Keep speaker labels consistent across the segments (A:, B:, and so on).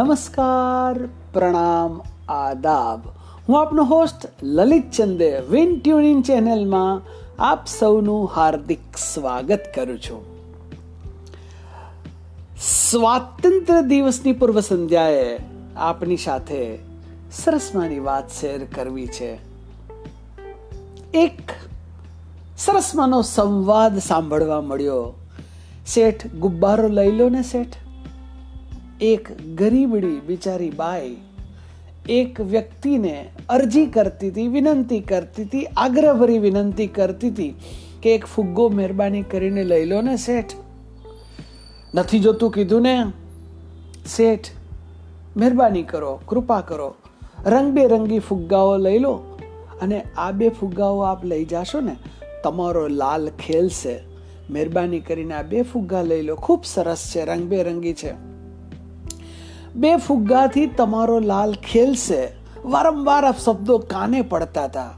A: નમસ્કાર, પ્રણામ, આદાબ. હું આપનો host Lalit Chande, win tuning ચેનલમાં આપ સૌનું હાર્દિક સ્વાગત કરું છું. સ્વાતંત્ર્ય દિવસની પૂર્વ સંધ્યાએ આપની સાથે સરસમાની વાત શેર કરવી છે. એક સરસમાનો સંવાદ સાંભળવા મળ્યો. શેઠ ગુબ્બારો લઈ લો ને શેઠ. એક ગરીબડી બિચારી બાઈ એક વ્યક્તિને અરજી કરતી હતી, વિનંતી કરતી હતી આગ્રહભરી વિનંતી કરતી હતી કે એક ફુગ્ગો મહેરબાની કરીને લઈ લો ને શેઠ. નથી જોતું કીધું ને? શેઠ, મહેરબાની કરો, કૃપા કરો. રંગબેરંગી ફુગ્ગાઓ લઈ લો અને આ બે ફુગ્ગાઓ આપ લઈ જાશો ને, તમારો લાલ ખેલશે. મહેરબાની કરીને આ બે ફુગ્ગા લઈ લો. ખૂબ સરસ છે, રંગબેરંગી છે. બે ફુગ્ગાથી તમારો લાલ ખેલશે. વારંવાર આ શબ્દો કાને પડતા હતા?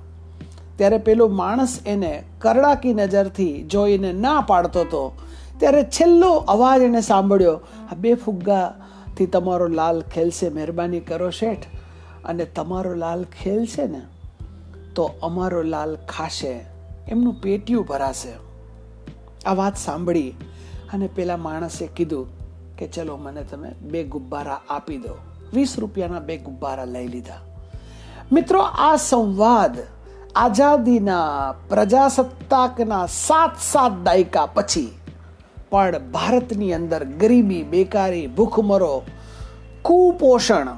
A: ત્યારે પેલો માણસ એને કરડાકી નજરથી જોઈને ના પાડતો હતો. ત્યારે છેલ્લો અવાજ એને સાંભળ્યો, આ બે ફુગ્ગાથી તમારો લાલ ખેલશે, મહેરબાની કરો શેઠ. અને તમારો લાલ ખેલશે ને, તો અમારો લાલ ખાશે. એમનું પેટિયું ભરાશે. આ વાત સાંભળી અને પેલા માણસે કીધું કે ચલો મને તમે બે ગુબ્બારા આપી દો. વીસ રૂપિયાના બે ગુબ્બારા લઈ લીધા. મિત્રો, આ સંવાદ આઝાદીના પ્રજાસત્તાકના સાત સાત દાયકા પછી, પણ ભારતની અંદર ગરીબી, બેકારી, ભૂખમરો, કુપોષણ,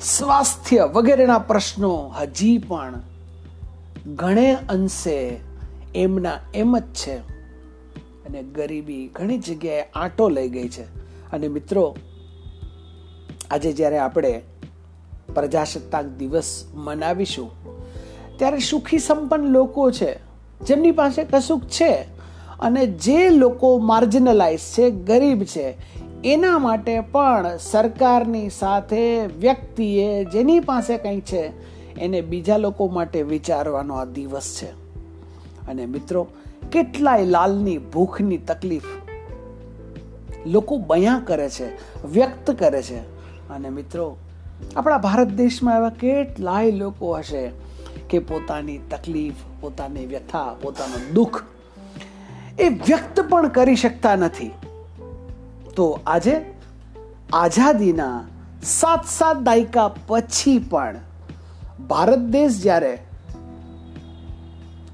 A: સ્વાસ્થ્ય વગેરેના પ્રશ્નો હજી પણ ઘણે અંશે એમના એમ જ છે. અને ગરીબી ઘણી જગ્યાએ આંટો લઈ ગઈ છે. અને મિત્રો, આજે જ્યારે આપણે પ્રજાસત્તાક દિવસ મનાવીશું, ત્યારે સુખી સંપન્ન લોકો છે. જેમની પાસે કશુંક છે અને જે લોકો માર્જિનલાઇઝ છે, ગરીબ છે, એના માટે પણ સરકારની સાથે વ્યક્તિએ જેની પાસે કંઈ છે, એને બીજા લોકો માટે વિચારવાનો આ દિવસ છે. અને મિત્રો કેટલાય લાલની, ભૂખની તકલીફ લોકો બયા કરે છે, વ્યક્ત કરે છે. અને મિત્રો, આપણા ભારત દેશમાં એવા કેટલાય લોકો હશે કે પોતાની તકલીફ, પોતાની વ્યથા, પોતાનું દુઃખ એ વ્યક્ત પણ કરી શકતા નથી. તો આજે આઝાદીના સાત સાત દાયકા પછી પણ ભારત દેશ જ્યારે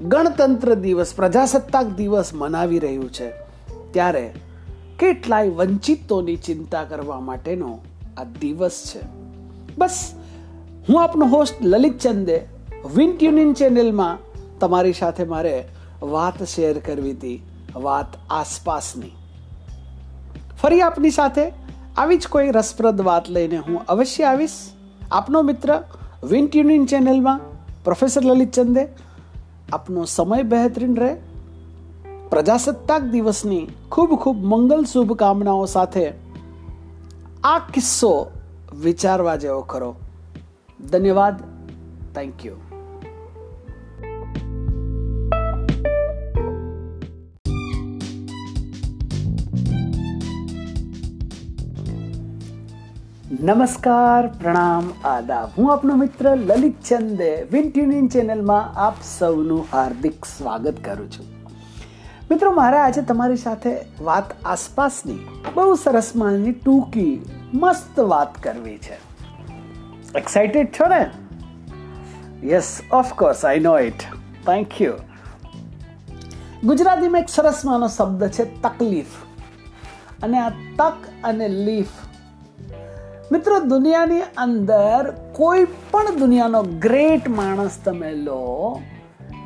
A: ગણતંત્ર દિવસ, પ્રજાસત્તાક દિવસ મનાવી રહ્યું છે. ત્યારે કેટલાય વંચિતોની ચિંતા કરવા માટેનો આ દિવસ છે. બસ, હું આપનો host Lalit Chande win tuning ચેનલમાં તમારી સાથે મારે વાત શેર કરવી હતી, વાત આસપાસની. ફરી આપની સાથે આવી જ કોઈ રસપ્રદ વાત લઈને હું અવશ્ય આવીશ. આપનો મિત્ર વિન ટ્યુનિંગ ચેનલમાં પ્રોફેસર લલિત ચંદે આપનો સમય બહેતરીન રહે. પ્રજાસત્તાક દિવસની ખૂબ ખૂબ મંગલ શુભકામનાઓ સાથે આ કિસ્સો વિચારવા જેવો ખરો. ધન્યવાદ. થેન્ક યુ નમસ્કાર, પ્રણામ, આદાબ. હું આપનો મિત્ર લલિત ચંદે વિન ટ્યુનિંગ ચેનલમાં આપ સૌનું હાર્દિક સ્વાગત કરું છું. મિત્રો, મારે આજે તમારી સાથે વાત આસપાસની બહુ સરસ માની ટૂંકી, મસ્ત વાત કરવી છે. એક્સાઇટેડ છો ને? Yes of course I know it thank you ગુજરાતીમાં એક સરસ માનો શબ્દ છે, તકલીફ. અને આ તક અને લીફ મિત્રો, દુનિયાની અંદર કોઈ પણ દુનિયાનો ગ્રેટ માણસ તમે લો,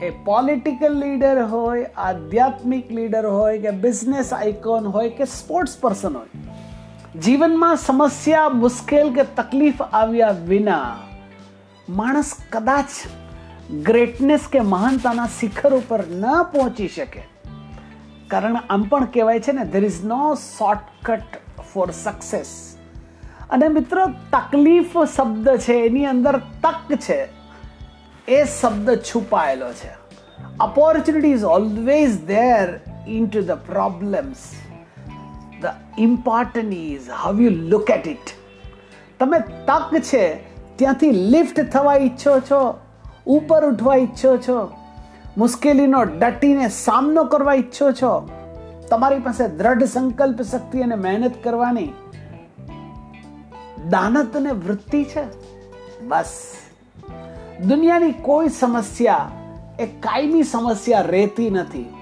A: એ પોલિટિકલ લીડર હોય, આધ્યાત્મિક લીડર હોય, કે બિઝનેસ આઇકોન હોય, કે સ્પોર્ટ્સ પર્સન હોય, જીવનમાં સમસ્યા, મુશ્કેલ કે તકલીફ આવ્યા વિના માણસ કદાચ ગ્રેટનેસ કે મહાનતાના શિખર ઉપર ન પહોંચી શકે. કારણ આમ પણ કહેવાય છે ને there is no shortcut for success અને મિત્રો, તકલીફ શબ્દ છે, એની અંદર તક છે. એ શબ્દ છુપાયેલો છે. Opportunity is always there into the problems the important is how you look at it તમે તક છે, ત્યાંથી લિફ્ટ થવા ઈચ્છો છો, ઉપર ઉઠવા ઈચ્છો છો, મુશ્કેલીનો ડટીને સામનો કરવા ઈચ્છો છો, તમારી પાસે દ્રઢ સંકલ્પ શક્તિ અને મહેનત કરવાની દાનત અને વૃત્તિ છે? બસ. દુનિયાની કોઈ સમસ્યા એ કાયમી સમસ્યા રહેતી નથી.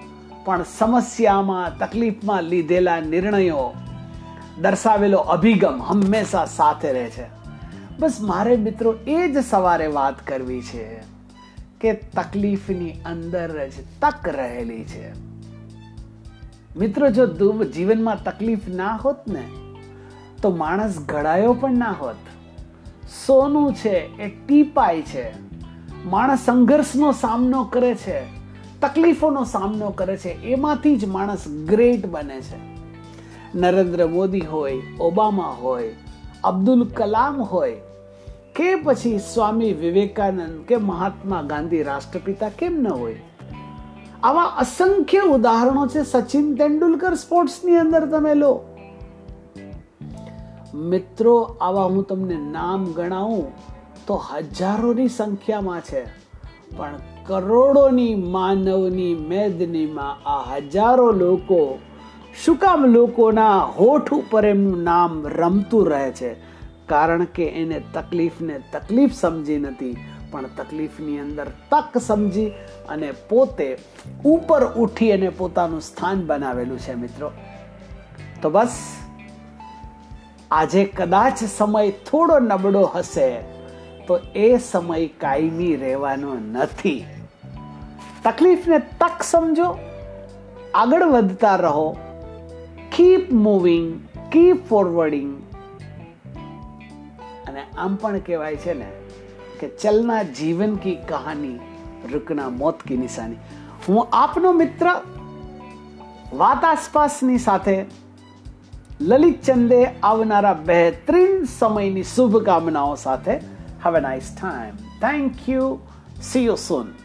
A: પણ સમસ્યામાં, તકલીફમાં લીધેલા નિર્ણયો દર્શાવેલો અભિગમ હંમેશા સાથે રહે છે. બસ મારે મિત્રો એ જ સવારે વાત કરવી છે કે તકલીફની અંદર જ તક રહેલી છે. મિત્રો, જો જીવનમાં તકલીફ ના હોત ને તો માણસ ઘડાયો પણ ના હોત. સોનું છે એ ટીપાય છે. માણસ સંઘર્ષનો સામનો કરે છે. તકલીફોનો સામનો કરે છે. એમાંથી જ માણસ ગ્રેટ બને છે. નરેન્દ્ર મોદી હોય, ઓબામા હોય, અબ્દુલ કલામ હોય, કે પછી સ્વામી વિવેકાનંદ, કે મહાત્મા ગાંધી રાષ્ટ્રપિતા, કેમ ન હોય? આવા અસંખ્ય ઉદાહરણો છે સચિન તેંડુલકર સ્પોર્ટ્સની અંદર તમે લો. મિત્રો, આવા હું તમને નામ ગણાવું તો હજારોની સંખ્યામાં છે. પણ કરોડોની માનવની મેદનીમાં આ હજારો લોકો શું કામ લોકોના હોઠ ઉપર એમનું નામ રમતું રહે છે? કારણ કે એને તકલીફને તકલીફ સમજી નથી, પણ તકલીફની અંદર તક સમજી અને પોતે ઉપર ઉઠી અને પોતાનું સ્થાન બનાવેલું છે મિત્રો. તો બસ. આજે કદાચ સમય થોડો નબળો હશે, તો એ સમય કાયમી રહેવાનો નથી. તકલીફને તક સમજો, આગળ વધતા રહો. કીપ મૂવિંગ કીપ ફોરવર્ડિંગ અને આમ પણ કહેવાય છે ને, કે ચલના જીવન કી કહાની, રૂકના મોત કી નિશાની. હું આપનો મિત્ર, વાત આસપાસની સાથે લલિત ચંદે આવનારા બહેતરીન સમયની શુભકામનાઓ સાથે Have a nice time. Thank you. See you soon.